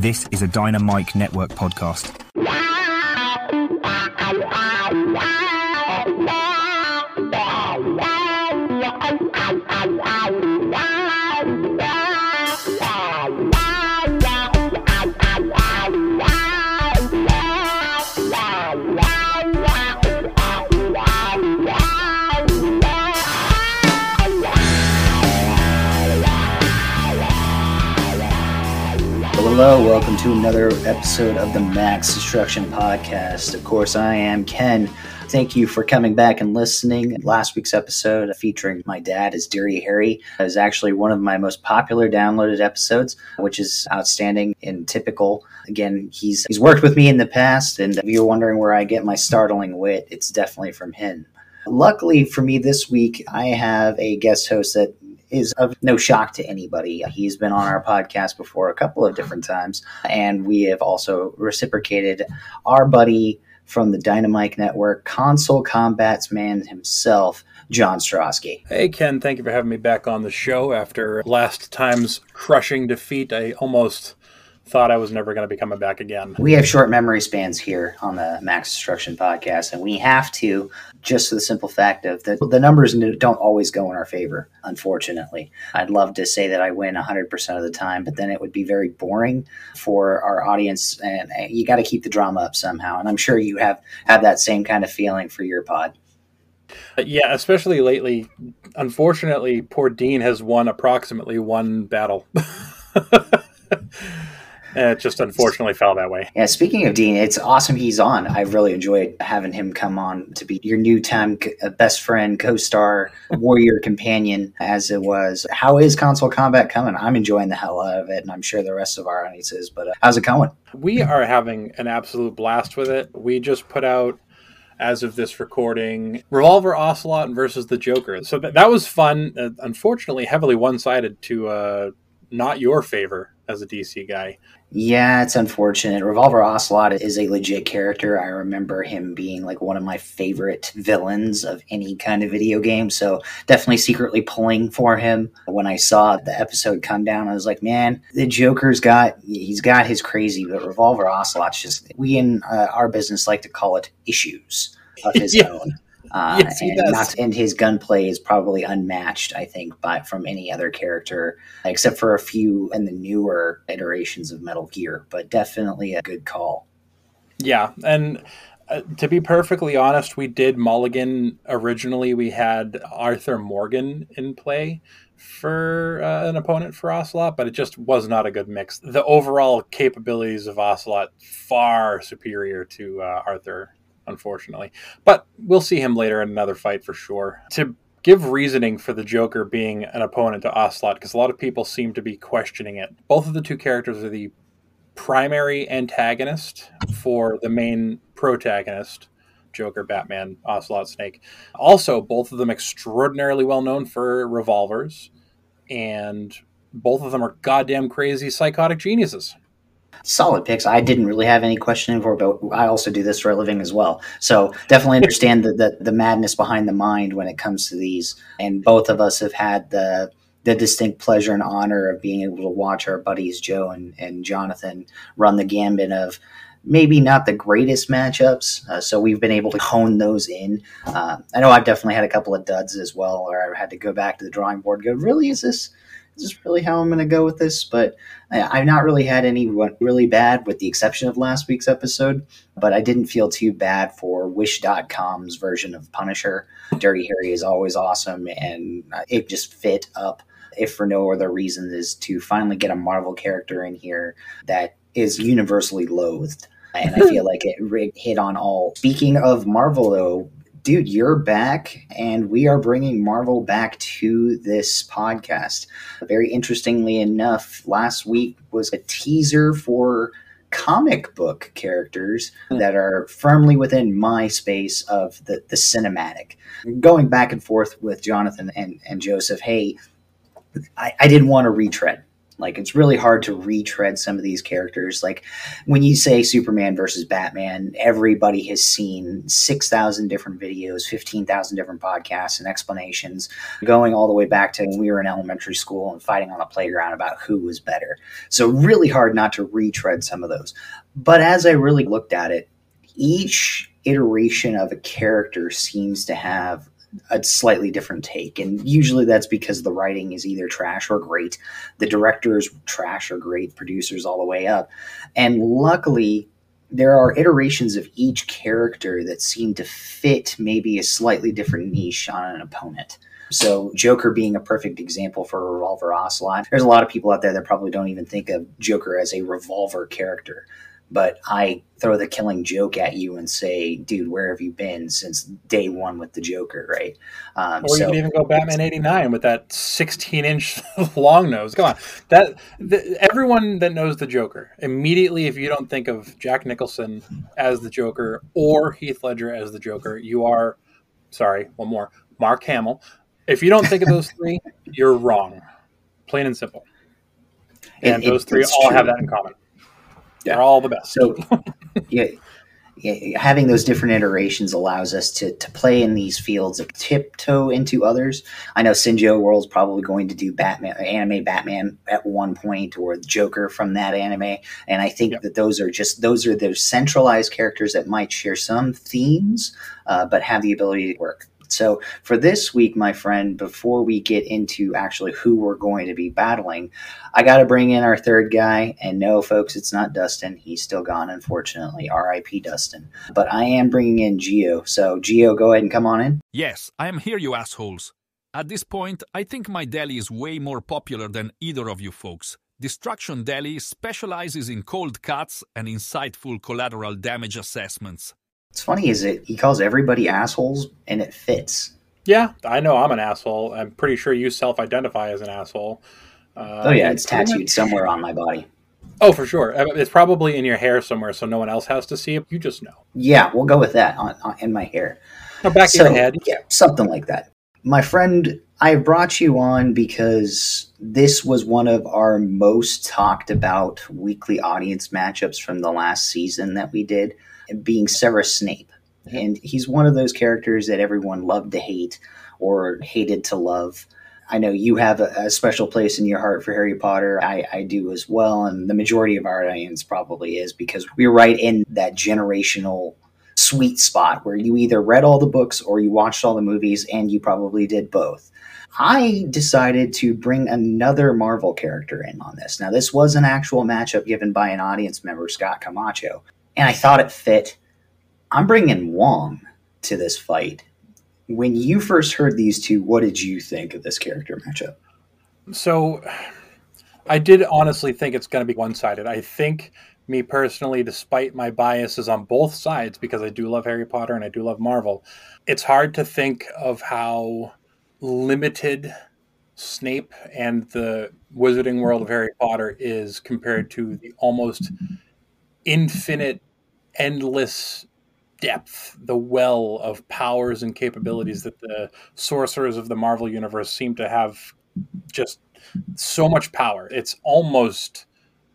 This is a Dynamic Network podcast. Hello, welcome to another episode of the Max Destruction Podcast. Of course, I am Ken. Thank you for coming back and listening. Last week's episode featuring my dad as Dirty Harry is actually one of my most popular downloaded episodes, which is outstanding and typical. Again, he's he's worked with me in the past, and if you're wondering where I get my startling wit, it's definitely from him. Luckily for me this week, I have a guest host that is of no shock to anybody. He's been on our podcast before a couple of different times, and we have also reciprocated our buddy from the Dynamic Network, Konsole Kombat's man himself, John Starosky. Hey, Ken, thank you for having me back on the show after last time's crushing defeat. I almost thought I was never going to be coming back again. We have short memory spans here on the Max Destruction podcast, and we have to just for the simple fact of that the numbers don't always go in our favor, unfortunately. I'd love to say that I win 100% of the time, but then it would be very boring for our audience, and you got to keep the drama up somehow. And I'm sure you have, have that same kind of feeling for your pod. Uh, yeah, especially lately. Unfortunately, poor Dean has won approximately one battle. it just unfortunately fell that way. Yeah, speaking of Dean, it's awesome he's on. I really enjoyed having him come on to be your new time uh, best friend, co star, warrior companion, as it was. How is Konsole Kombat coming? I'm enjoying the hell out of it, and I'm sure the rest of our audience is, but uh, how's it going? We are having an absolute blast with it. We just put out as of this recording, Revolver Ocelot versus the Joker. So that, that was fun. Uh, unfortunately, heavily one sided to uh, not your favor as a DC guy. Yeah, it's unfortunate. Revolver Ocelot is a legit character. I remember him being like one of my favorite villains of any kind of video game. So definitely secretly pulling for him. When I saw the episode come down, I was like, man, the Joker's got, he's got his crazy, but Revolver Ocelot's just, we in uh, our business like to call it issues of his yeah. own. Uh, yes, and, not, and his gunplay is probably unmatched, I think, by from any other character, except for a few in the newer iterations of Metal Gear. But definitely a good call. Yeah, and uh, to be perfectly honest, we did Mulligan originally. We had Arthur Morgan in play for uh, an opponent for Ocelot, but it just was not a good mix. The overall capabilities of Ocelot far superior to uh, Arthur unfortunately. But we'll see him later in another fight for sure. To give reasoning for the Joker being an opponent to Ocelot, because a lot of people seem to be questioning it. Both of the two characters are the primary antagonist for the main protagonist. Joker, Batman, Ocelot, Snake. Also, both of them extraordinarily well known for revolvers, and both of them are goddamn crazy psychotic geniuses solid picks. I didn't really have any questioning for, but I also do this for a living as well. So definitely understand the, the, the madness behind the mind when it comes to these. And both of us have had the the distinct pleasure and honor of being able to watch our buddies Joe and, and Jonathan run the gambit of maybe not the greatest matchups. Uh, so we've been able to hone those in. Uh, I know I've definitely had a couple of duds as well, or I've had to go back to the drawing board. Go, really? Is this is really how I'm going to go with this? But I, have not really had any really bad, with the exception of last week's episode. But I didn't feel too bad for Wish.com's version of Punisher. Dirty Harry is always awesome, and it just fit up. If for no other reason, is to finally get a Marvel character in here that is universally loathed and I feel like it hit on all. Speaking of Marvel, though, dude, you're back, and we are bringing Marvel back to this podcast. Very interestingly enough, last week was a teaser for comic book characters hmm. that are firmly within my space of the, the cinematic. Going back and forth with Jonathan and, and Joseph, hey, I, I didn't want to retread Like it's really hard to retread some of these characters. Like when you say Superman versus Batman, everybody has seen 6,000 different videos, 15,000 different podcasts and explanations going all the way back to when we were in elementary school and fighting on a playground about who was better. So really hard not to retread some of those. But as I really looked at it, each iteration of a character seems to have a slightly different take. And usually that's because the writing is either trash or great. The directors trash or great, producers all the way up. And luckily, there are iterations of each character that seem to fit maybe a slightly different niche on an opponent. So Joker being a perfect example for a Revolver Ocelot. There's a lot of people out there that probably don't even think of Joker as a revolver character but I throw the killing joke at you and say, dude, where have you been since day one with the Joker, right? Um, or so, you could even go Batman 89 with that 16 inch long nose. Come on. That the, Everyone that knows the Joker, immediately, if you don't think of Jack Nicholson as the Joker or Heath Ledger as the Joker, you are, sorry, one more, Mark Hamill. If you don't think of those three, you're wrong. Plain and simple. And it, those three all true. have that in common. Yeah. They're all the best. So, yeah, yeah, having those different iterations allows us to to play in these fields of tiptoe into others. I know Sinjo World's probably going to do Batman anime Batman at one point or Joker from that anime, and I think yep. that those are just those are the centralized characters that might share some themes, uh, but have the ability to work. So for this week, my friend, before we get into actually who we're going to be battling, I got to bring in our third guy. And no, folks, it's not Dustin. He's still gone, unfortunately. R.I.P. Dustin. But I am bringing in Geo. So Geo, go ahead and come on in. Yes, I am here, you assholes. At this point, I think my deli is way more popular than either of you folks. Destruction Deli specializes in cold cuts and insightful collateral damage assessments. It's funny, is it? He calls everybody assholes, and it fits. Yeah, I know I'm an asshole. I'm pretty sure you self-identify as an asshole. Uh, oh yeah, it's tattooed much... somewhere on my body. Oh, for sure. Uh, it's probably in your hair somewhere, so no one else has to see it. You just know. Yeah, we'll go with that on, on in my hair. Back so, of your head. Yeah, something like that. My friend, I brought you on because this was one of our most talked about weekly audience matchups from the last season that we did being Severus Snape. And he's one of those characters that everyone loved to hate or hated to love. I know you have a, a, special place in your heart for Harry Potter. I, I, do as well. And the majority of our audience probably is because we're right in that generational sweet spot where you either read all the books or you watched all the movies and you probably did both. I decided to bring another Marvel character in on this. Now, this was an actual matchup given by an audience member, Scott Camacho and I thought it fit. I'm bringing Wong to this fight. When you first heard these two, what did you think of this character matchup? So, I did honestly think it's going to be one sided. I think, me personally, despite my biases on both sides, because I do love Harry Potter and I do love Marvel, it's hard to think of how limited Snape and the Wizarding World of Harry Potter is compared to the almost infinite, endless depth, the well of powers and capabilities that the sorcerers of the Marvel universe seem to have just so much power. It's almost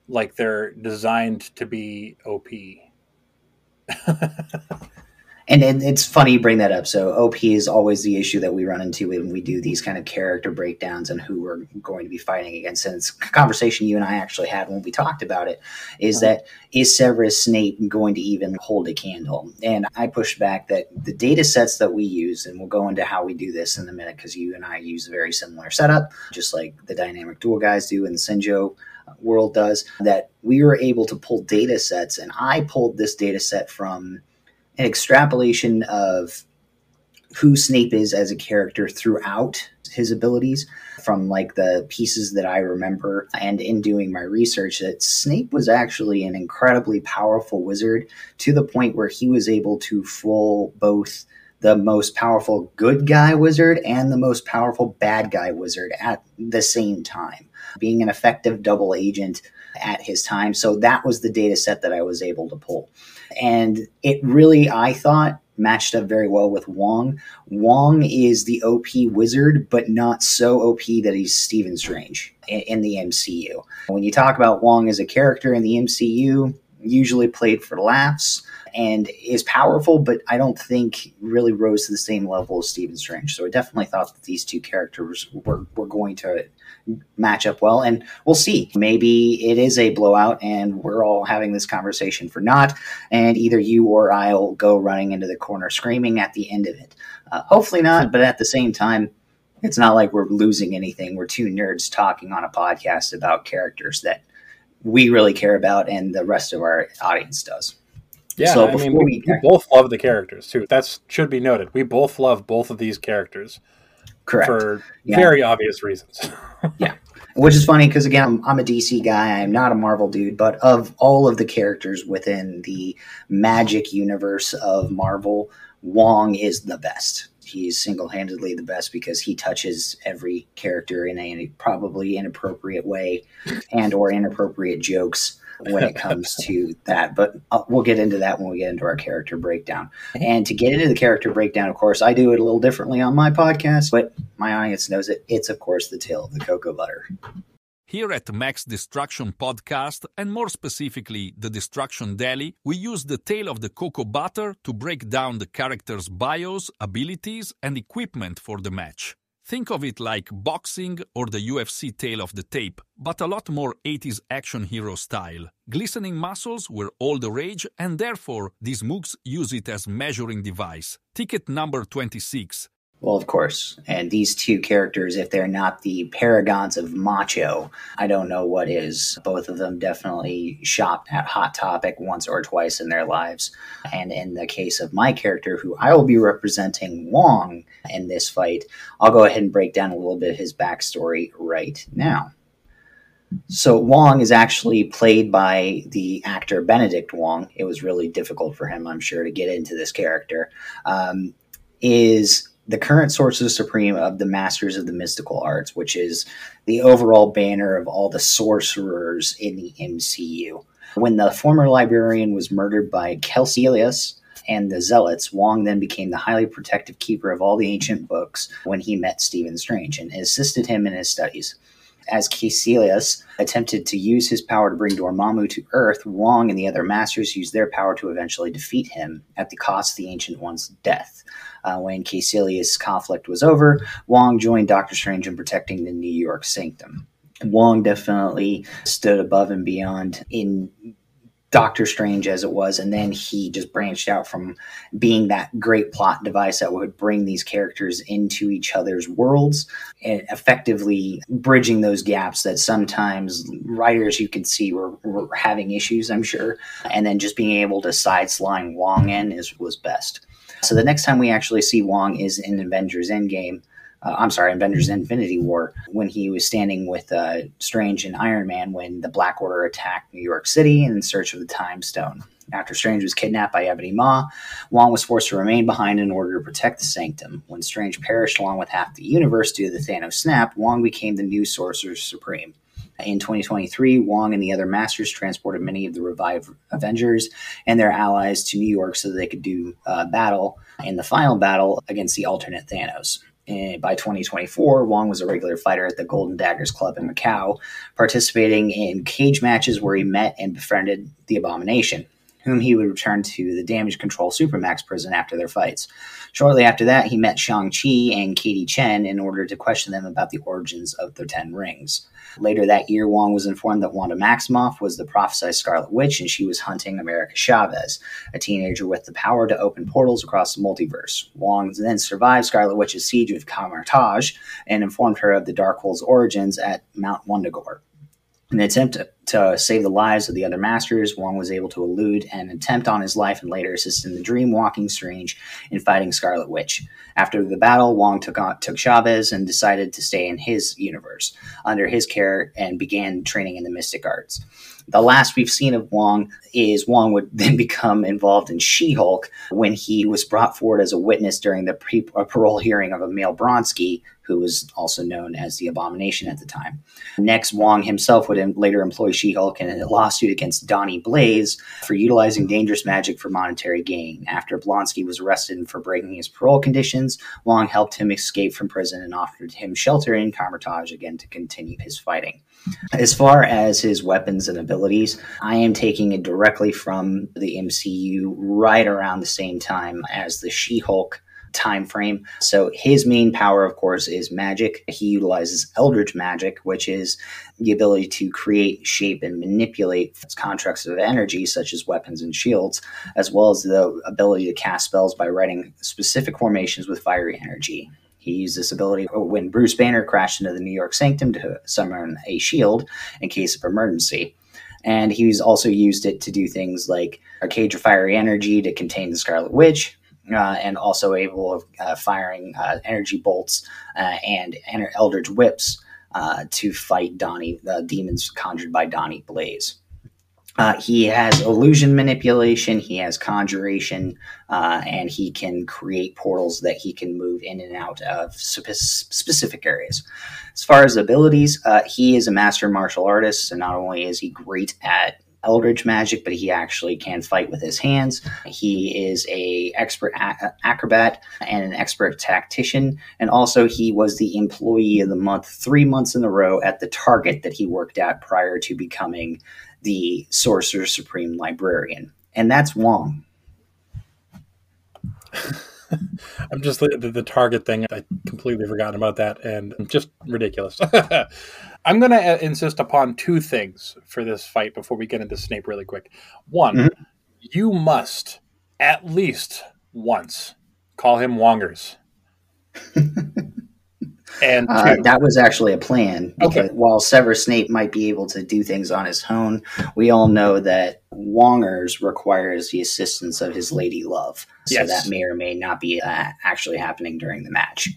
like they're designed to be OP. and it, it's funny you bring that up. So OP is always the issue that we run into when we do these kind of character breakdowns and who we're going to be fighting against. And it's a conversation you and I actually had when we talked about it. Is that is Severus Snape going to even hold a candle? And I pushed back that the data sets that we use, and we'll go into how we do this in a minute because you and I use a very similar setup, just like the dynamic duel guys do in the Sinjo world does. That we were able to pull data sets, and I pulled this data set from an extrapolation of who Snape is as a character throughout his abilities from like the pieces that I remember and in doing my research that Snape was actually an incredibly powerful wizard to the point where he was able to fool both the most powerful good guy wizard and the most powerful bad guy wizard at the same time, being an effective double agent at his time. So that was the data set that I was able to pull. And it really, I thought, matched up very well with Wong. Wong is the OP wizard, but not so OP that he's Stephen Strange in, in the MCU. When you talk about Wong as a character in the MCU, usually played for laughs and is powerful, but I don't think really rose to the same level as Stephen Strange. So I definitely thought that these two characters were, were going to match up well, and we'll see. Maybe it is a blowout, and we're all having this conversation for not, and either you or I'll go running into the corner screaming at the end of it. Uh, hopefully not, but at the same time, it's not like we're losing anything. We're two nerds talking on a podcast about characters that we really care about, and the rest of our audience does. Yeah, so I mean, we, we, both love the characters too. That should be noted. We both love both of these characters. Correct. For yeah. very obvious reasons. yeah. Which is funny because, again, I'm, I'm, a DC guy. I'm not a Marvel dude, but of all of the characters within the magic universe of Marvel, Wong is the best. He's single handedly the best because he touches every character in a probably inappropriate way and or inappropriate jokes when it comes to that. But uh, we'll get into that when we get into our character breakdown. And to get into the character breakdown, of course, I do it a little differently on my podcast, but my audience knows it. It's, of course, the tale of the cocoa butter. Here at Max Destruction Podcast, and more specifically, the Destruction Daily, we use the tale of the cocoa butter to break down the characters' bios, abilities, and equipment for the match. Think of it like boxing or the UFC tale of the tape, but a lot more 80s action hero style. Glistening muscles were all the rage, and therefore these mooks use it as measuring device. Ticket number 26 well, of course. And these two characters, if they're not the paragons of macho, I don't know what is. Both of them definitely shopped at Hot Topic once or twice in their lives. And in the case of my character, who I will be representing Wong in this fight, I'll go ahead and break down a little bit of his backstory right now. So Wong is actually played by the actor Benedict Wong. It was really difficult for him, I'm sure, to get into this character. Um, is the current sorcerer supreme of the masters of the mystical arts, which is the overall banner of all the sorcerers in the MCU. When the former librarian was murdered by Kaecilius and the Zealots, Wong then became the highly protective keeper of all the ancient books when he met Stephen Strange and assisted him in his studies. As Kaecilius attempted to use his power to bring Dormammu to Earth, Wong and the other masters used their power to eventually defeat him at the cost of the Ancient One's death. Uh, when Kaecilius' conflict was over, Wong joined Doctor Strange in protecting the New York Sanctum. Wong definitely stood above and beyond in Doctor Strange as it was, and then he just branched out from being that great plot device that would bring these characters into each other's worlds and effectively bridging those gaps that sometimes writers you could see were, were having issues, I'm sure, and then just being able to side slide Wong in is was best. So the next time we actually see Wong is in Avengers Endgame. Uh, I'm sorry, Avengers Infinity War, when he was standing with uh, Strange and Iron Man when the Black Order attacked New York City in search of the Time Stone. After Strange was kidnapped by Ebony Maw, Wong was forced to remain behind in order to protect the Sanctum. When Strange perished along with half the universe due to the Thanos snap, Wong became the new Sorcerer Supreme. In 2023, Wong and the other Masters transported many of the revived Avengers and their allies to New York so that they could do uh, battle in the final battle against the alternate Thanos. And by 2024, Wong was a regular fighter at the Golden Daggers Club in Macau, participating in cage matches where he met and befriended the Abomination, whom he would return to the Damage Control Supermax prison after their fights. Shortly after that, he met Shang-Chi and Katy Chen in order to question them about the origins of the Ten Rings. Later that year, Wong was informed that Wanda Maximoff was the prophesied Scarlet Witch and she was hunting America Chavez, a teenager with the power to open portals across the multiverse. Wong then survived Scarlet Witch's siege of Kamar-Taj and informed her of the Darkhold's origins at Mount Wundagore. In an attempt to, save the lives of the other masters, Wong was able to elude an attempt on his life and later assisted the Dream Walking Strange in fighting Scarlet Witch. After the battle, Wong took, on, took Chavez and decided to stay in his universe under his care and began training in the mystic arts. The last we've seen of Wong is Wong would then become involved in She Hulk when he was brought forward as a witness during the pre- parole hearing of Emil Blonsky, who was also known as the Abomination at the time. Next, Wong himself would later employ She Hulk in a lawsuit against Donnie Blaze for utilizing dangerous magic for monetary gain. After Blonsky was arrested for breaking his parole conditions, Wong helped him escape from prison and offered him shelter in Kamar-Taj again to continue his fighting. As far as his weapons and abilities, I am taking it directly from the MCU right around the same time as the She Hulk time frame. So his main power, of course, is magic. He utilizes Eldritch magic, which is the ability to create, shape, and manipulate constructs of energy, such as weapons and shields, as well as the ability to cast spells by writing specific formations with fiery energy. He used this ability when Bruce Banner crashed into the New York Sanctum to summon a shield in case of emergency. And he's also used it to do things like a cage of fiery energy to contain the Scarlet Witch, uh, and also able of uh, firing uh, energy bolts uh, and eldritch whips uh, to fight Donnie, the demons conjured by Donnie Blaze. Uh, he has illusion manipulation, he has conjuration, and he can create portals that he can move in and out of spe- specific areas. As far as abilities, he is a master martial artist, so not only is he great at eldritch magic, but he actually can fight with his hands. He is a expert a- acrobat and an expert tactician, and also he was the employee of the month three months in a row at the Target that he worked at prior to becoming the Sorcerer Supreme Librarian, and that's Wong. I'm just the, the, target thing. I completely forgotten about that, and just ridiculous. I'm going to uh, insist upon two things for this fight before we get into Snape really quick. One, mm-hmm. you must at least once call him Wongers. and uh, that was actually a plan because okay. while Severus Snape might be able to do things on his own, we all know that Wongers requires the assistance of his lady love. So yes. that may or may not be uh, actually happening during the match.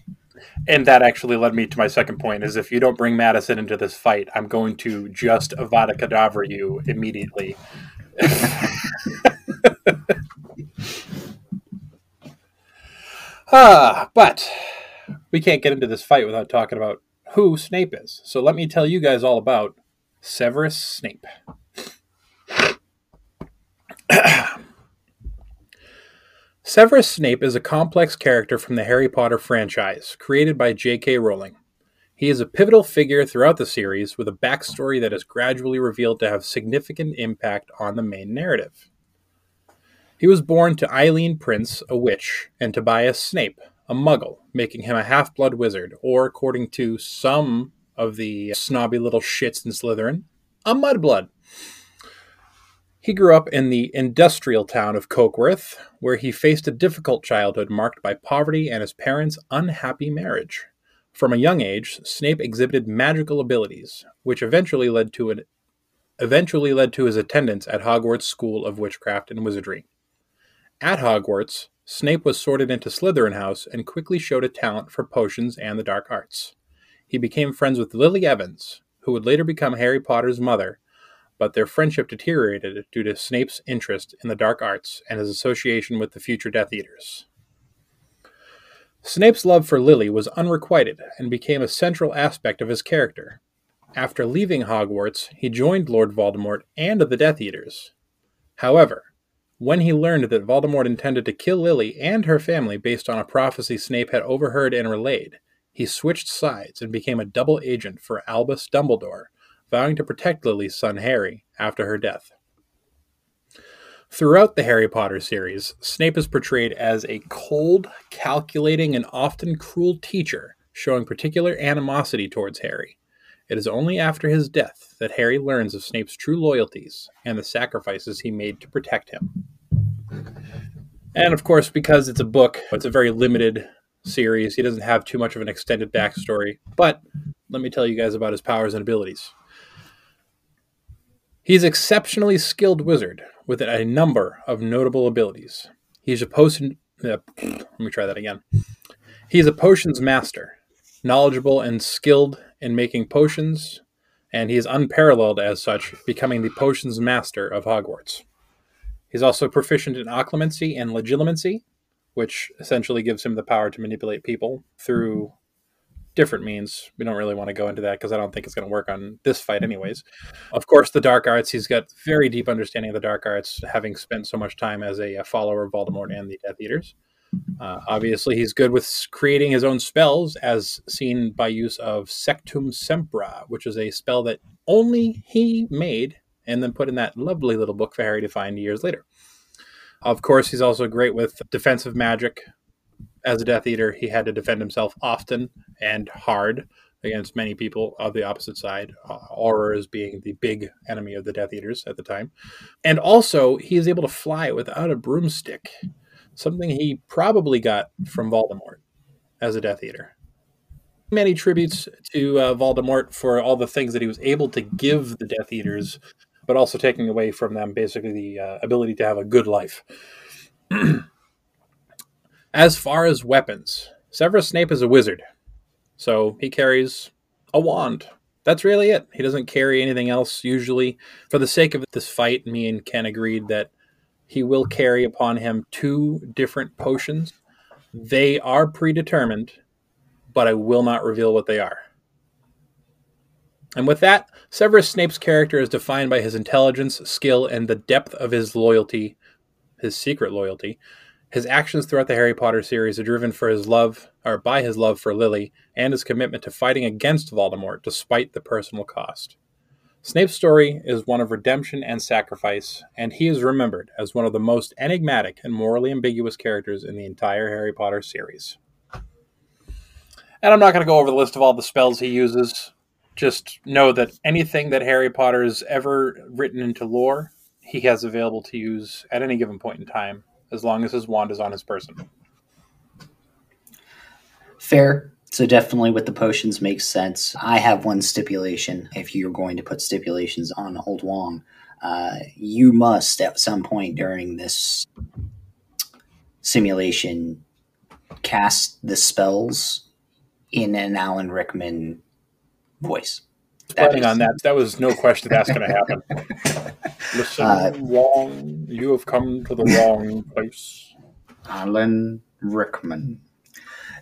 And that actually led me to my second point: is if you don't bring Madison into this fight, I'm going to just Avada Kedavra you immediately. ah, but we can't get into this fight without talking about who Snape is. So let me tell you guys all about Severus Snape. Severus Snape is a complex character from the Harry Potter franchise, created by J.K. Rowling. He is a pivotal figure throughout the series, with a backstory that is gradually revealed to have significant impact on the main narrative. He was born to Eileen Prince, a witch, and Tobias Snape, a muggle, making him a half blood wizard, or according to some of the snobby little shits in Slytherin, a mudblood. He grew up in the industrial town of Cokeworth, where he faced a difficult childhood marked by poverty and his parents' unhappy marriage. From a young age, Snape exhibited magical abilities, which eventually led to an eventually led to his attendance at Hogwarts School of Witchcraft and Wizardry. At Hogwarts, Snape was sorted into Slytherin House and quickly showed a talent for potions and the dark arts. He became friends with Lily Evans, who would later become Harry Potter's mother, but their friendship deteriorated due to Snape's interest in the dark arts and his association with the future Death Eaters. Snape's love for Lily was unrequited and became a central aspect of his character. After leaving Hogwarts, he joined Lord Voldemort and the Death Eaters. However, when he learned that Voldemort intended to kill Lily and her family based on a prophecy Snape had overheard and relayed, he switched sides and became a double agent for Albus Dumbledore, vowing to protect Lily's son Harry after her death. Throughout the Harry Potter series, Snape is portrayed as a cold, calculating, and often cruel teacher, showing particular animosity towards Harry. It is only after his death that Harry learns of Snape's true loyalties and the sacrifices he made to protect him. And of course, because it's a book, it's a very limited series. He doesn't have too much of an extended backstory. But let me tell you guys about his powers and abilities. He's exceptionally skilled wizard with a number of notable abilities. He's a potion. Uh, let me try that again. He's a potions master, knowledgeable and skilled in making potions, and he is unparalleled as such, becoming the potions master of Hogwarts. He's also proficient in occlumency and legilimency, which essentially gives him the power to manipulate people through different means. We don't really want to go into that because I don't think it's going to work on this fight, anyways. Of course, the dark arts. He's got very deep understanding of the dark arts, having spent so much time as a, a follower of Voldemort and the Death Eaters. Uh, obviously, he's good with creating his own spells, as seen by use of Sectum Sempra, which is a spell that only he made and then put in that lovely little book for Harry to find years later. Of course, he's also great with defensive magic. As a Death Eater, he had to defend himself often and hard against many people of the opposite side, uh, Aurors being the big enemy of the Death Eaters at the time. And also, he is able to fly without a broomstick something he probably got from Voldemort as a Death Eater. Many tributes to uh, Voldemort for all the things that he was able to give the Death Eaters, but also taking away from them basically the uh, ability to have a good life. as far as weapons, Severus Snape is a wizard, so he carries a wand. That's really it. He doesn't carry anything else usually. For the sake of this fight, me and Ken agreed that he will carry upon him two different potions. They are predetermined, but I will not reveal what they are. And with that, Severus Snape's character is defined by his intelligence, skill, and the depth of his loyalty, his secret loyalty. His actions throughout the Harry Potter series are driven for his love or by his love for Lily and his commitment to fighting against Voldemort despite the personal cost. Snape's story is one of redemption and sacrifice, and he is remembered as one of the most enigmatic and morally ambiguous characters in the entire Harry Potter series. And I'm not going to go over the list of all the spells he uses. Just know that anything that Harry Potter has ever written into lore, he has available to use at any given point in time, as long as his wand is on his person. Fair. So definitely with the potions makes sense. I have one stipulation. If you're going to put stipulations on Old Wong, uh, you must at some point during this simulation cast the spells in an Alan Rickman voice. Planning on that, that was no question that's going to happen. Listen, uh, Wong, you have come to the wrong place. Alan Rickman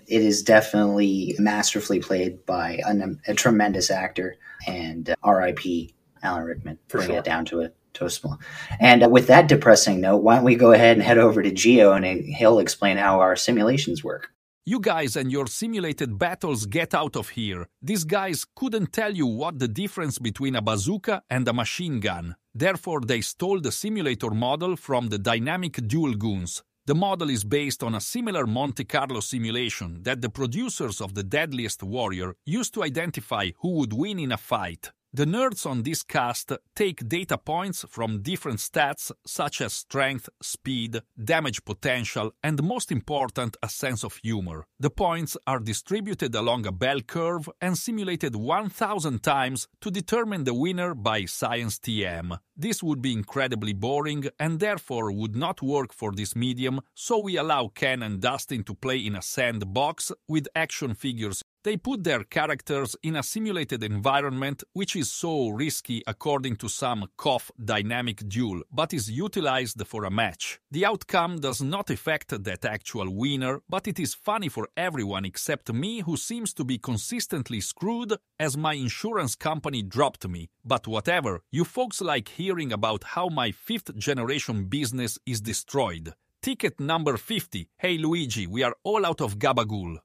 it is definitely masterfully played by a, a tremendous actor and uh, R.I.P. Alan Rickman. For bring sure. it down to a to a small. And uh, with that depressing note, why don't we go ahead and head over to Geo and he'll explain how our simulations work. You guys and your simulated battles get out of here. These guys couldn't tell you what the difference between a bazooka and a machine gun. Therefore, they stole the simulator model from the dynamic duel goons. The model is based on a similar Monte Carlo simulation that the producers of The Deadliest Warrior used to identify who would win in a fight. The nerds on this cast take data points from different stats such as strength, speed, damage potential, and most important, a sense of humor. The points are distributed along a bell curve and simulated 1000 times to determine the winner by Science TM. This would be incredibly boring and therefore would not work for this medium, so we allow Ken and Dustin to play in a sandbox with action figures they put their characters in a simulated environment, which is so risky according to some cough dynamic duel, but is utilized for a match. The outcome does not affect that actual winner, but it is funny for everyone except me, who seems to be consistently screwed as my insurance company dropped me. But whatever, you folks like hearing about how my fifth generation business is destroyed. Ticket number 50. Hey Luigi, we are all out of gabagool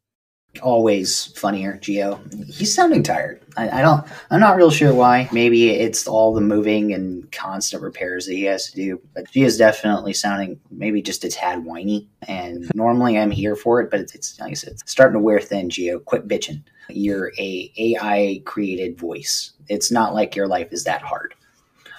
always funnier geo he's sounding tired. I, I, don't i'm not real sure why. Maybe it's all the moving and constant repairs that he has to do but he is definitely sounding maybe just a tad whiny and normally i'm here for it but it's, it's like i said it's starting to wear thin geo quit bitching. You're a ai created voice. It's not like your life is that hard.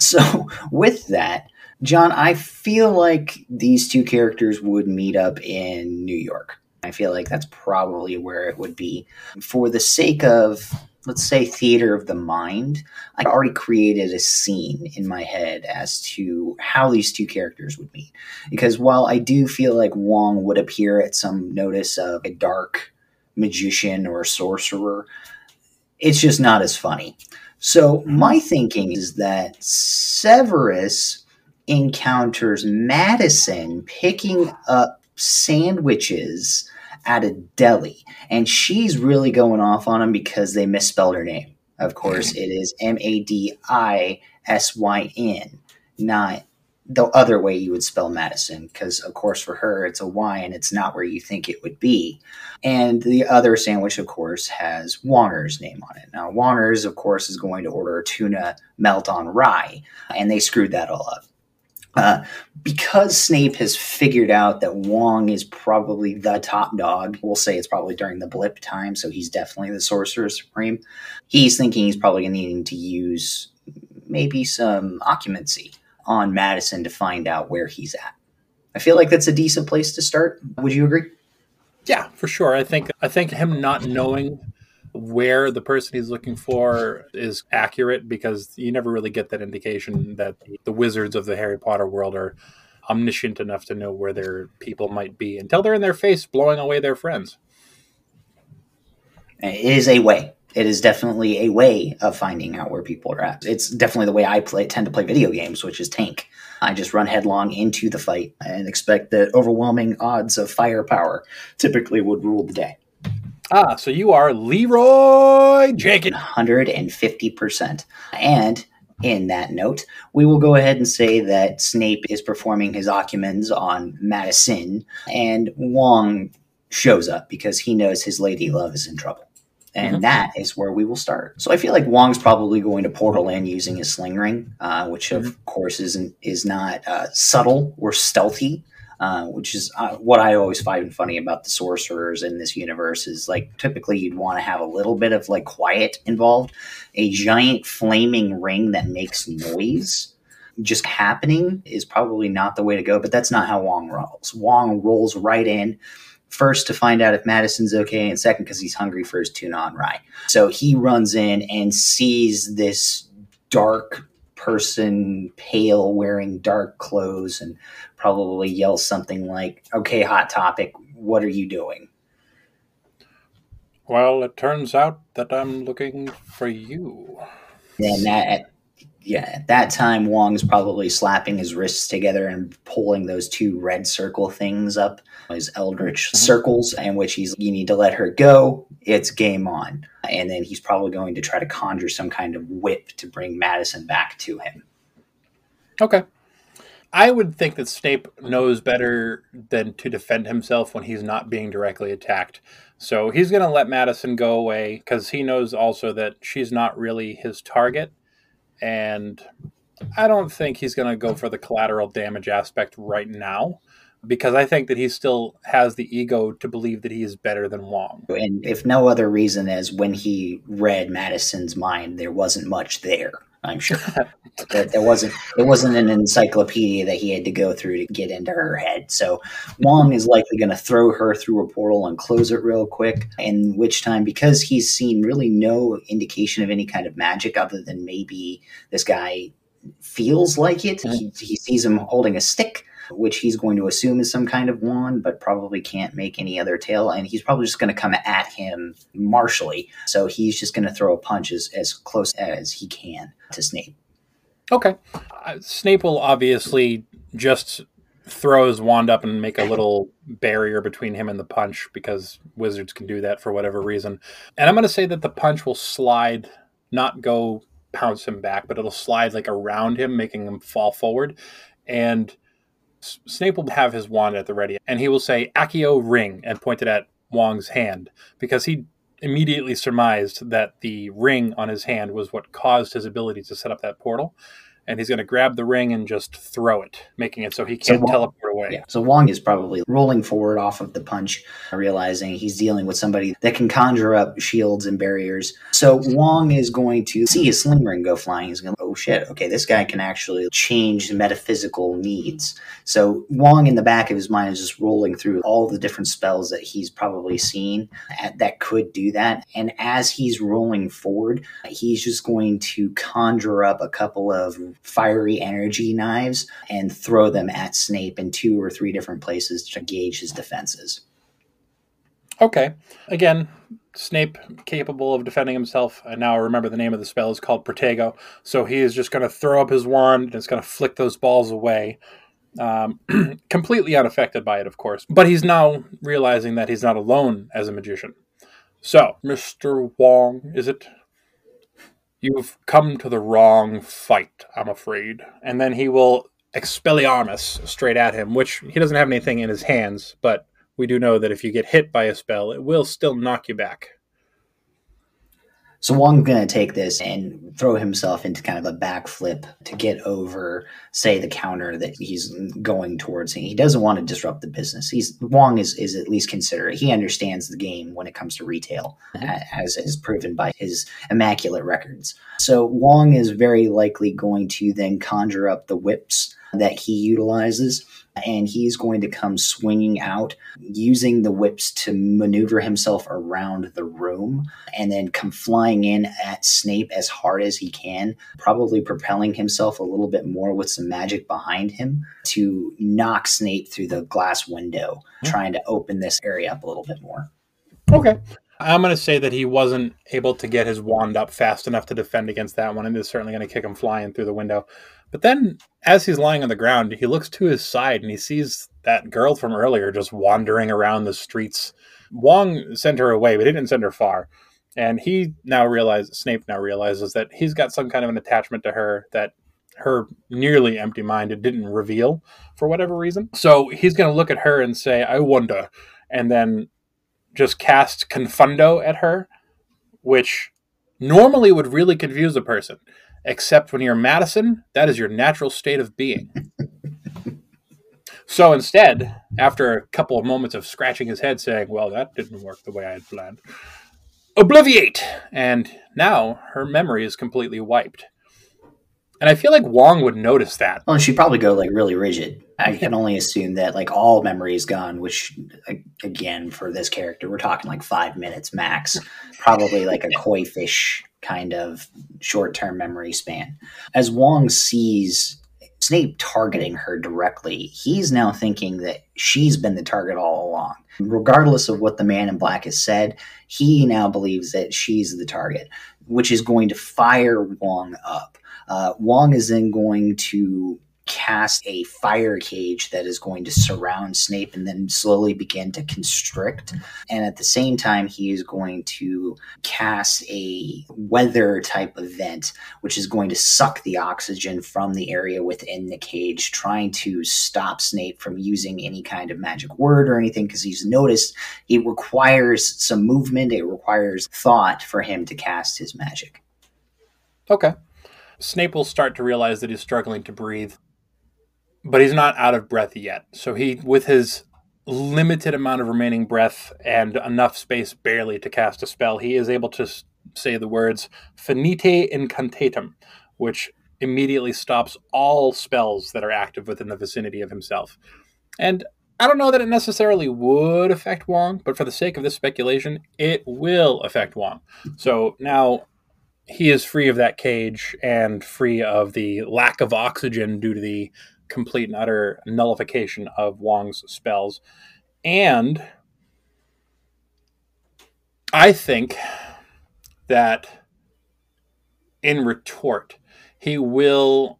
So with that john i feel like these two characters would meet up in new york I feel like that's probably where it would be. For the sake of, let's say, theater of the mind, I already created a scene in my head as to how these two characters would meet. Because while I do feel like Wong would appear at some notice of a dark magician or sorcerer, it's just not as funny. So my thinking is that Severus encounters Madison picking up sandwiches at a deli, and she's really going off on him because they misspelled her name. Of course, mm. it is M A D I S Y N, not the other way you would spell Madison, because of course for her it's a Y and it's not where you think it would be. And the other sandwich, of course, has Wonger's name on it. Now, Wonger's, of course, is going to order a tuna melt on rye, and they screwed that all up. Uh, because Snape has figured out that Wong is probably the top dog, we'll say it's probably during the blip time, so he's definitely the Sorcerer Supreme. He's thinking he's probably needing to use maybe some occlumency on Madison to find out where he's at. I feel like that's a decent place to start. Would you agree? Yeah, for sure. I think I think him not knowing where the person he's looking for is accurate because you never really get that indication that the wizards of the Harry Potter world are omniscient enough to know where their people might be until they're in their face blowing away their friends. It is a way. It is definitely a way of finding out where people are at. It's definitely the way I play tend to play video games, which is tank. I just run headlong into the fight and expect that overwhelming odds of firepower typically would rule the day. Ah, so you are Leroy Jenkins. 150%. And in that note, we will go ahead and say that Snape is performing his occlumency on Madison, and Wong shows up because he knows his lady love is in trouble. And mm-hmm. that is where we will start. So I feel like Wong's probably going to portal in using his sling ring, uh, which of mm-hmm. course isn't is not uh, subtle or stealthy. Uh, which is uh, what I always find funny about the sorcerers in this universe is like typically you'd want to have a little bit of like quiet involved. A giant flaming ring that makes noise just happening is probably not the way to go, but that's not how Wong rolls. Wong rolls right in first to find out if Madison's okay, and second because he's hungry for his tuna on rye. So he runs in and sees this dark person, pale, wearing dark clothes, and probably yells something like, Okay, Hot Topic, what are you doing? Well, it turns out that I'm looking for you. And that, yeah, at that time, Wong's probably slapping his wrists together and pulling those two red circle things up, his eldritch mm-hmm. circles, in which he's, you need to let her go. It's game on. And then he's probably going to try to conjure some kind of whip to bring Madison back to him. Okay. I would think that Snape knows better than to defend himself when he's not being directly attacked. So he's going to let Madison go away because he knows also that she's not really his target. And I don't think he's going to go for the collateral damage aspect right now because I think that he still has the ego to believe that he is better than Wong. And if no other reason as when he read Madison's mind, there wasn't much there. I'm sure that there wasn't it wasn't an encyclopedia that he had to go through to get into her head. So Wong is likely going to throw her through a portal and close it real quick. In which time, because he's seen really no indication of any kind of magic other than maybe this guy feels like it. Mm-hmm. He, he sees him holding a stick which he's going to assume is some kind of wand, but probably can't make any other tail. And he's probably just going to come at him martially. So he's just going to throw a punch as, as close as he can to Snape. Okay. Uh, Snape will obviously just throw his wand up and make a little barrier between him and the punch because wizards can do that for whatever reason. And I'm going to say that the punch will slide, not go pounce him back, but it'll slide like around him, making him fall forward. And Snape will have his wand at the ready, and he will say "Accio ring" and point it at Wong's hand because he immediately surmised that the ring on his hand was what caused his ability to set up that portal and he's going to grab the ring and just throw it, making it so he can't so teleport away. Yeah. So Wong is probably rolling forward off of the punch, realizing he's dealing with somebody that can conjure up shields and barriers. So Wong is going to see his sling ring go flying. He's going, oh shit, okay, this guy can actually change metaphysical needs. So Wong, in the back of his mind, is just rolling through all the different spells that he's probably seen that could do that. And as he's rolling forward, he's just going to conjure up a couple of fiery energy knives and throw them at Snape in two or three different places to gauge his defenses. Okay. Again, Snape capable of defending himself. And now I remember the name of the spell is called Protego. So he is just going to throw up his wand and it's going to flick those balls away. um, completely unaffected by it, of course. But he's now realizing that he's not alone as a magician. So, Mr. Wong, is it? You've come to the wrong fight, I'm afraid. And then he will Expelliarmus straight at him, which he doesn't have anything in his hands, but we do know that if you get hit by a spell, it will still knock you back. So Wong's going to take this and throw himself into kind of a backflip to get over, say, the counter that he's going towards. He doesn't want to disrupt the business. He's Wong is is at least considerate. He understands the game when it comes to retail, mm-hmm. as is proven by his immaculate records. So Wong is very likely going to then conjure up the whips that he utilizes and he's going to come swinging out using the whips to maneuver himself around the room and then come flying in at Snape as hard as he can, probably propelling himself a little bit more with some magic behind him to knock Snape through the glass window, trying to open this area up a little bit more. Okay. I'm going to say that he wasn't able to get his wand up fast enough to defend against that one, and is certainly going to kick him flying through the window. But then, as he's lying on the ground, he looks to his side and he sees that girl from earlier just wandering around the streets. Wong sent her away, but he didn't send her far. And he now realizes, Snape now realizes that he's got some kind of an attachment to her that her nearly empty mind didn't reveal for whatever reason. So he's going to look at her and say, I wonder. And then just cast Confundo at her, which normally would really confuse a person except when you're Madison, that is your natural state of being. so instead, after a couple of moments of scratching his head, saying, Well, that didn't work the way I had planned, obliviate! And now her memory is completely wiped. And I feel like Wong would notice that. Well, she'd probably go like really rigid. I can only assume that like all memory is gone, which again for this character, we're talking like five minutes max. Probably like a koi fish kind of short term memory span. As Wong sees Snape targeting her directly, he's now thinking that she's been the target all along. Regardless of what the man in black has said, he now believes that she's the target, which is going to fire Wong up. Uh, Wong is then going to cast a fire cage that is going to surround Snape and then slowly begin to constrict. And at the same time, he is going to cast a weather type event, which is going to suck the oxygen from the area within the cage, trying to stop Snape from using any kind of magic word or anything, because he's noticed it requires some movement, it requires thought for him to cast his magic. Okay. Snape will start to realize that he's struggling to breathe but he's not out of breath yet. So he, with his limited amount of remaining breath and enough space barely to cast a spell, he is able to say the words "finite incantatem," which immediately stops all spells that are active within the vicinity of himself. And I don't know that it necessarily would affect Wong, but for the sake of this speculation, it will affect Wong. So now he is free of that cage and free of the lack of oxygen due to the complete and utter nullification of Wong's spells. And I think that in retort, he will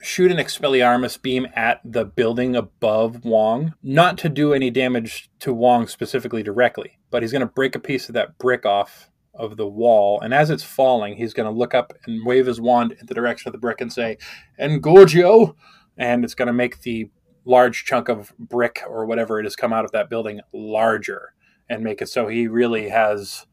shoot an Expelliarmus beam at the building above Wong, not to do any damage to Wong specifically directly, but he's going to break a piece of that brick off of the wall. And as it's falling, he's going to look up and wave his wand in the direction of the brick and say, Engorgio! And it's going to make the large chunk of brick or whatever it has come out of that building larger and make it so he really has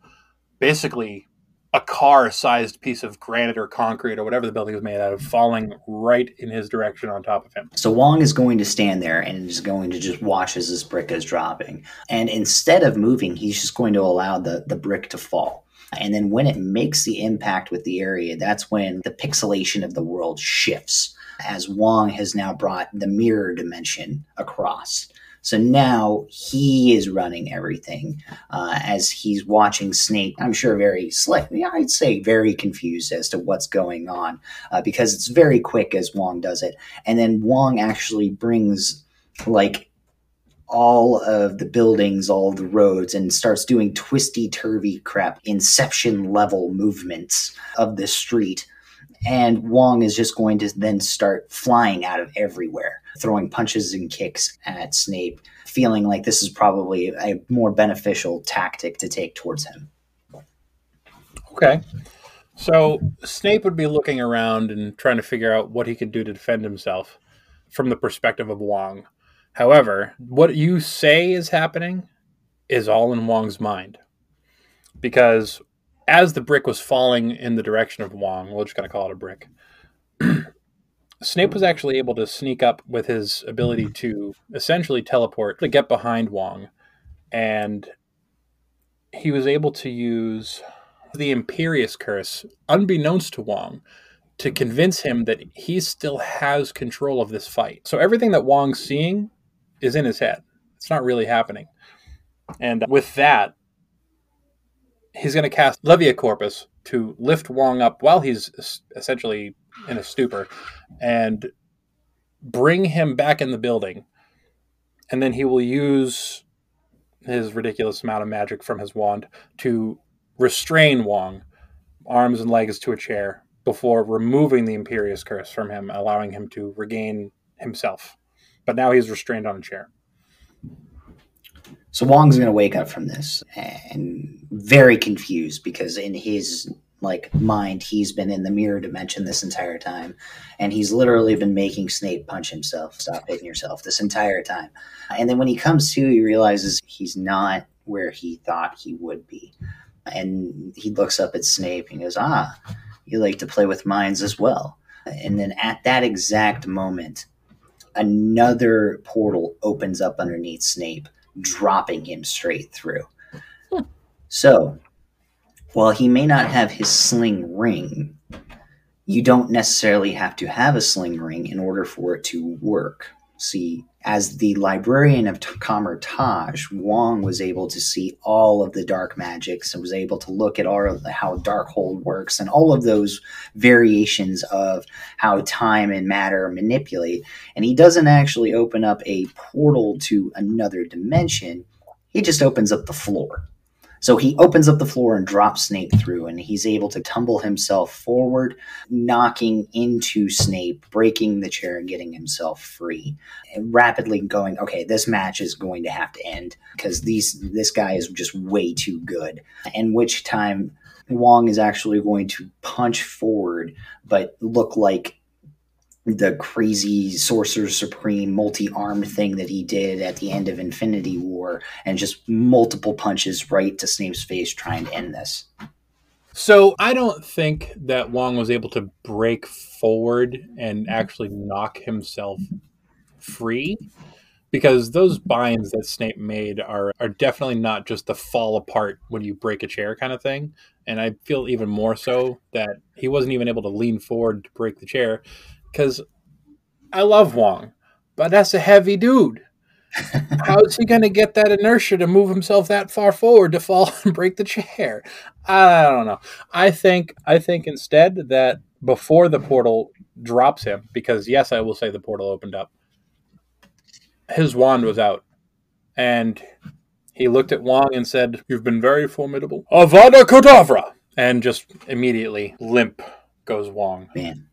basically a car sized piece of granite or concrete or whatever the building is made out of falling right in his direction on top of him. So Wong is going to stand there and is going to just watch as this brick is dropping. And instead of moving, he's just going to allow the, the brick to fall. And then when it makes the impact with the area, that's when the pixelation of the world shifts as Wong has now brought the mirror dimension across. So now he is running everything uh, as he's watching Snake. I'm sure very slick. I'd say very confused as to what's going on uh, because it's very quick as Wong does it, and then Wong actually brings like all of the buildings, all of the roads, and starts doing twisty turvy crap, inception level movements of the street And Wong is just going to then start flying out of everywhere, throwing punches and kicks at Snape, feeling like this is probably a more beneficial tactic to take towards him. Okay. So Snape would be looking around and trying to figure out what he could do to defend himself from the perspective of Wong. However, what you say is happening is all in Wong's mind. Because as the brick was falling in the direction of Wong, we're just going to call it a brick, Snape was actually able to sneak up with his ability to essentially teleport to get behind Wong. And he was able to use the Imperius Curse, unbeknownst to Wong, to convince him that he still has control of this fight. So everything that Wong's seeing is in his head. It's not really happening. And with that, he's going to cast Leviacorpus to lift Wong up while he's essentially in a stupor and bring him back in the building. And then he will use his ridiculous amount of magic from his wand to restrain Wong, arms and legs to a chair, before removing the Imperius curse from him, allowing him to regain himself. But now he's restrained on a chair. So Wong's going to wake up from this and very confused because in his like mind he's been in the mirror dimension this entire time and he's literally been making Snape punch himself, stop hitting yourself this entire time. And then when he comes to, he realizes he's not where he thought he would be. And he looks up at Snape and goes, "Ah, you like to play with minds as well." And then at that exact moment, another portal opens up underneath Snape dropping him straight through. Hmm. So, while he may not have his sling ring, you don't necessarily have to have a sling ring in order for it to work. See, as the librarian of Kamar-Taj, Wong was able to see all of the dark magics and was able to look at all the, how Darkhold works and all of those variations of how time and matter manipulate. And he doesn't actually open up a portal to another dimension. He just opens up the floor. So he opens up the floor and drops Snape through, and he's able to tumble himself forward, knocking into Snape, breaking the chair and getting himself free. And rapidly going, okay, this match is going to have to end because these this guy is just way too good. And which time Wong is actually going to punch forward, but look like the crazy sorcerer supreme multi-armed thing that he did at the end of infinity war and just multiple punches right to snape's face trying to end this. So i don't think that wong was able to break forward and actually knock himself free because those binds that snape made are, are definitely not just the fall apart when you break a chair kind of thing. And i feel even more so that he wasn't even able to lean forward to break the chair because I love Wong, but that's a heavy dude. How is he going to get that inertia to move himself that far forward to fall and break the chair? I don't know. I think I think instead that before the portal drops him, because yes, I will say the portal opened up. His wand was out, and he looked at Wong and said, "You've been very formidable, Avada Kedavra," and just immediately limp goes Wong. Man,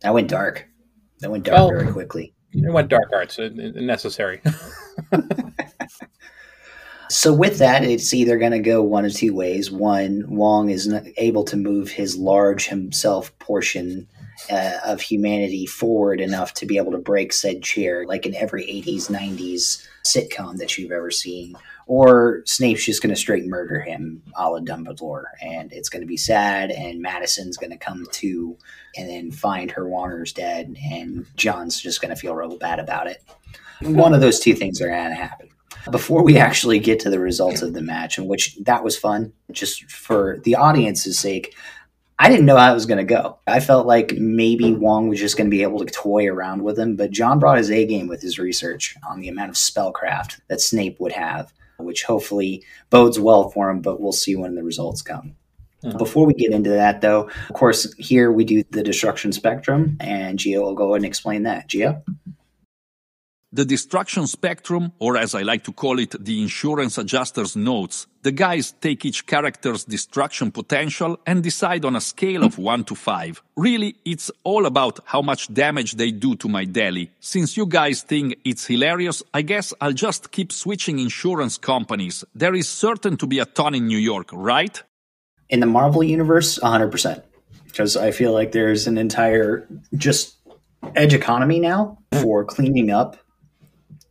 that went dark. That went dark well, very quickly. It went dark arts, necessary. so with that, it's either going to go one of two ways. One, Wong is able to move his large himself portion uh, of humanity forward enough to be able to break said chair, like in every 80s, 90s sitcom that you've ever seen, or Snape's just going to straight murder him a la Dumbledore. And it's going to be sad, and Madison's going to come to and then find her Warner's dead, and John's just going to feel real bad about it. One of those two things are going to happen. Before we actually get to the results of the match, in which that was fun, just for the audience's sake, I didn't know how it was going to go. I felt like maybe Wong was just going to be able to toy around with him, but John brought his A game with his research on the amount of spellcraft that Snape would have which hopefully bodes well for him, but we'll see when the results come. Mm-hmm. Before we get into that, though, of course, here we do the destruction spectrum, and Gio will go and explain that. Gio? The destruction spectrum, or as I like to call it, the insurance adjuster's notes, the guys take each character's destruction potential and decide on a scale of 1 to 5. Really, it's all about how much damage they do to my deli. Since you guys think it's hilarious, I guess I'll just keep switching insurance companies. There is certain to be a ton in New York, right? In the Marvel universe, 100%. Because I feel like there's an entire just edge economy now for cleaning up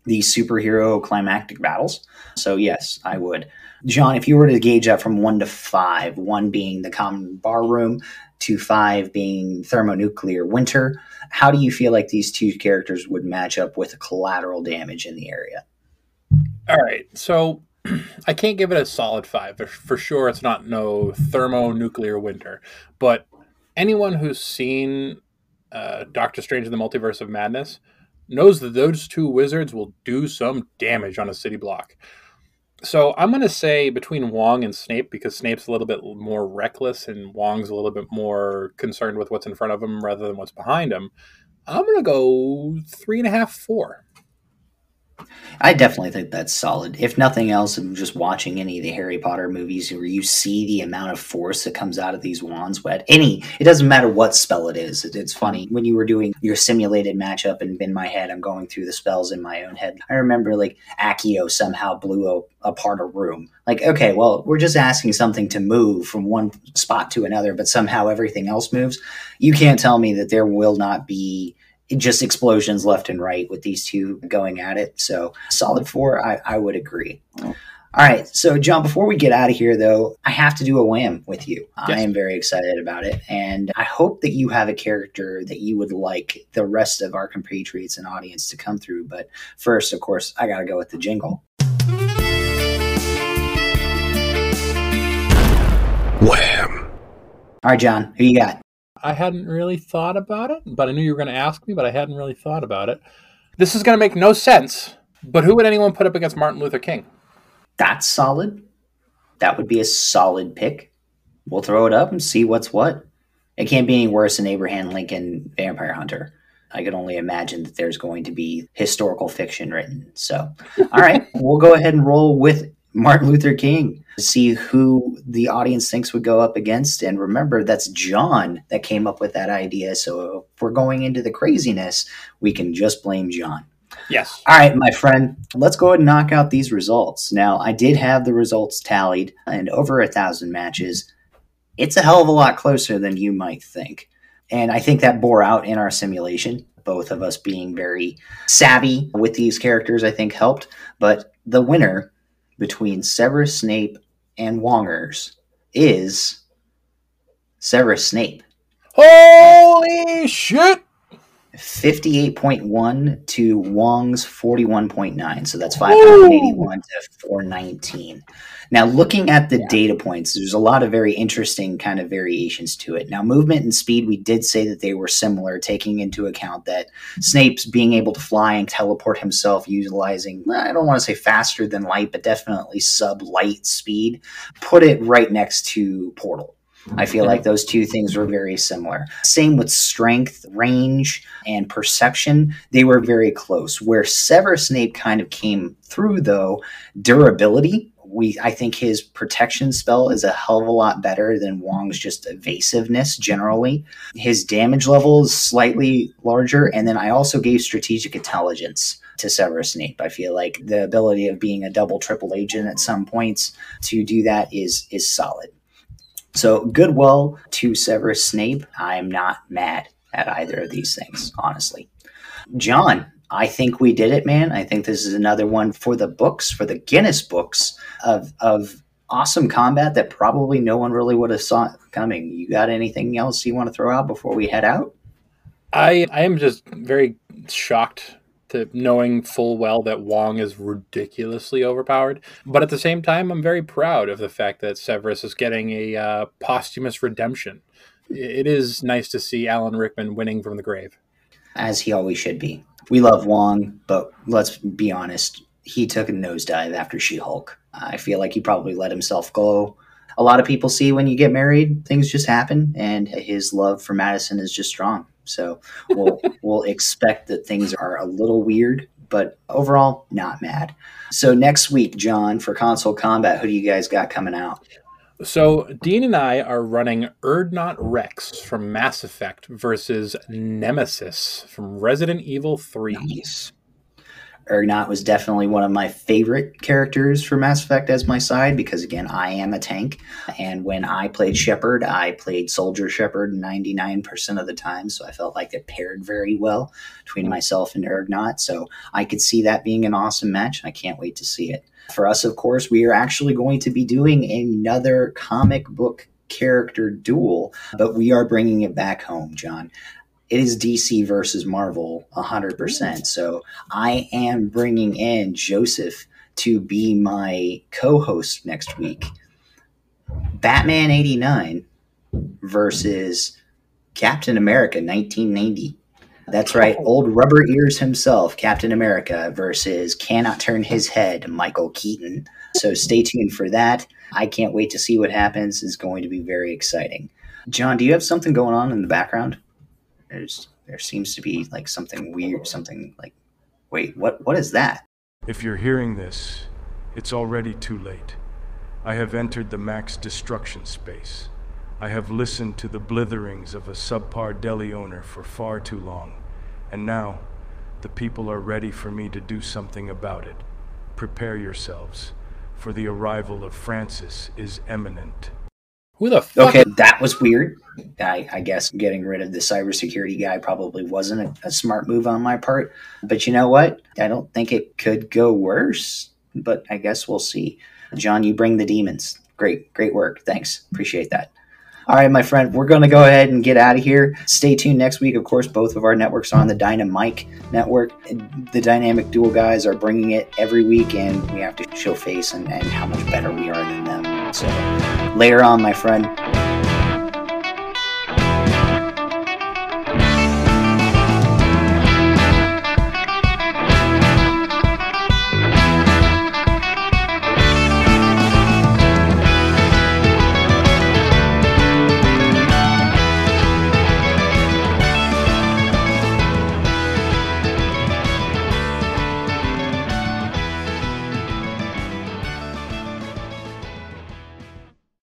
these superhero climactic battles. So yes, I would. John, if you were to gauge that from one to five, one being the common bar room, to five being thermonuclear winter, how do you feel like these two characters would match up with collateral damage in the area? All right, so I can't give it a solid five. For sure, it's not no thermonuclear winter, but anyone who's seen uh, Doctor Strange in the Multiverse of Madness knows that those two wizards will do some damage on a city block. So I'm going to say between Wong and Snape because Snape's a little bit more reckless and Wong's a little bit more concerned with what's in front of him rather than what's behind him. I'm going to go three and a half, four. I definitely think that's solid. If nothing else, I'm just watching any of the Harry Potter movies where you see the amount of force that comes out of these wands. But any, it doesn't matter what spell it is. It, it's funny when you were doing your simulated matchup, and in my head, I'm going through the spells in my own head. I remember like Accio somehow blew a, apart a room. Like, okay, well, we're just asking something to move from one spot to another, but somehow everything else moves. You can't tell me that there will not be just explosions left and right with these two going at it. So solid four, I, I would agree. All right. So, John, before we get out of here, though, I have to do a wham with you. Yes. I am very excited about it. And I hope that you have a character that you would like the rest of our compatriots and audience to come through. But first, of course, I got to go with the jingle. Wham. All right, John, who you got? I hadn't really thought about it, but I knew you were going to ask me, but I hadn't really thought about it. This is going to make no sense, but who would anyone put up against Martin Luther King? That's solid. That would be a solid pick. We'll throw it up and see what's what. It can't be any worse than Abraham Lincoln Vampire Hunter. I can only imagine that there's going to be historical fiction written. So, all right, we'll go ahead and roll with Martin Luther King see who the audience thinks would go up against. And remember, that's John that came up with that idea. So if we're going into the craziness, we can just blame John. Yes. All right, my friend, let's go ahead and knock out these results. Now, I did have the results tallied and over a thousand matches. It's a hell of a lot closer than you might think. And I think that bore out in our simulation. Both of us being very savvy with these characters, I think helped. But the winner between Severus Snape and Wongers is Severus Snape. Holy shit! 58.1 to Wong's 41.9. So that's 581 Ooh. to 419. Now, looking at the yeah. data points, there's a lot of very interesting kind of variations to it. Now, movement and speed, we did say that they were similar, taking into account that Snape's being able to fly and teleport himself utilizing, I don't want to say faster than light, but definitely sub light speed, put it right next to Portal. I feel like those two things were very similar. Same with strength, range, and perception. They were very close. Where Severus Snape kind of came through, though, durability. We, I think his protection spell is a hell of a lot better than Wong's just evasiveness generally. His damage level is slightly larger, and then I also gave strategic intelligence to Severus Snape. I feel like the ability of being a double triple agent at some points to do that is is solid. So, goodwill to Severus Snape. I'm not mad at either of these things, honestly. John, I think we did it, man. I think this is another one for the books, for the Guinness books of of awesome combat that probably no one really would have saw coming. You got anything else you want to throw out before we head out? I I am just very shocked to knowing full well that Wong is ridiculously overpowered. But at the same time, I'm very proud of the fact that Severus is getting a uh, posthumous redemption. It is nice to see Alan Rickman winning from the grave. As he always should be. We love Wong, but let's be honest, he took a nosedive after She Hulk. I feel like he probably let himself go. A lot of people see when you get married, things just happen, and his love for Madison is just strong. So we'll we'll expect that things are a little weird but overall, not mad. So next week, John, for Konsole Kombat, who do you guys got coming out? So Dean and I are running Urdnot Rex from Mass Effect versus Nemesis from Resident Evil 3. Nice. Urdnot was definitely one of my favorite characters for Mass Effect as my side because, again, I am a tank. And when I played Shepard, I played Soldier Shepard 99% of the time. So I felt like it paired very well between myself and Urdnot. So I could see that being an awesome match. I can't wait to see it. For us, of course, we are actually going to be doing another comic book character duel, but we are bringing it back home, John it is DC versus Marvel 100%. So I am bringing in Joseph to be my co host next week. Batman 89 versus Captain America 1990. That's right, oh. old rubber ears himself, Captain America versus cannot turn his head, Michael Keaton. So stay tuned for that. I can't wait to see what happens. It's going to be very exciting. John, do you have something going on in the background? There's there seems to be like something weird, something like, wait, what what is that? If you're hearing this, it's already too late. I have entered the max destruction space. I have listened to the blitherings of a subpar deli owner for far too long, and now the people are ready for me to do something about it. Prepare yourselves, for the arrival of Francis is imminent. Who the fuck? Okay, that was weird. I, I, guess getting rid of the cybersecurity guy probably wasn't a, a, smart move on my part. But you know what? I don't think it could go worse. But I guess we'll see. John, you bring the demons. Great, great work. Thanks. Appreciate that. All right, my friend, we're going to go ahead and get out of here. Stay tuned next week. Of course, both of our networks are on the Dynamic network. The Dynamic Duel guys are bringing it every week, and we have to show face and, and how much better we are than them. So later on, my friend.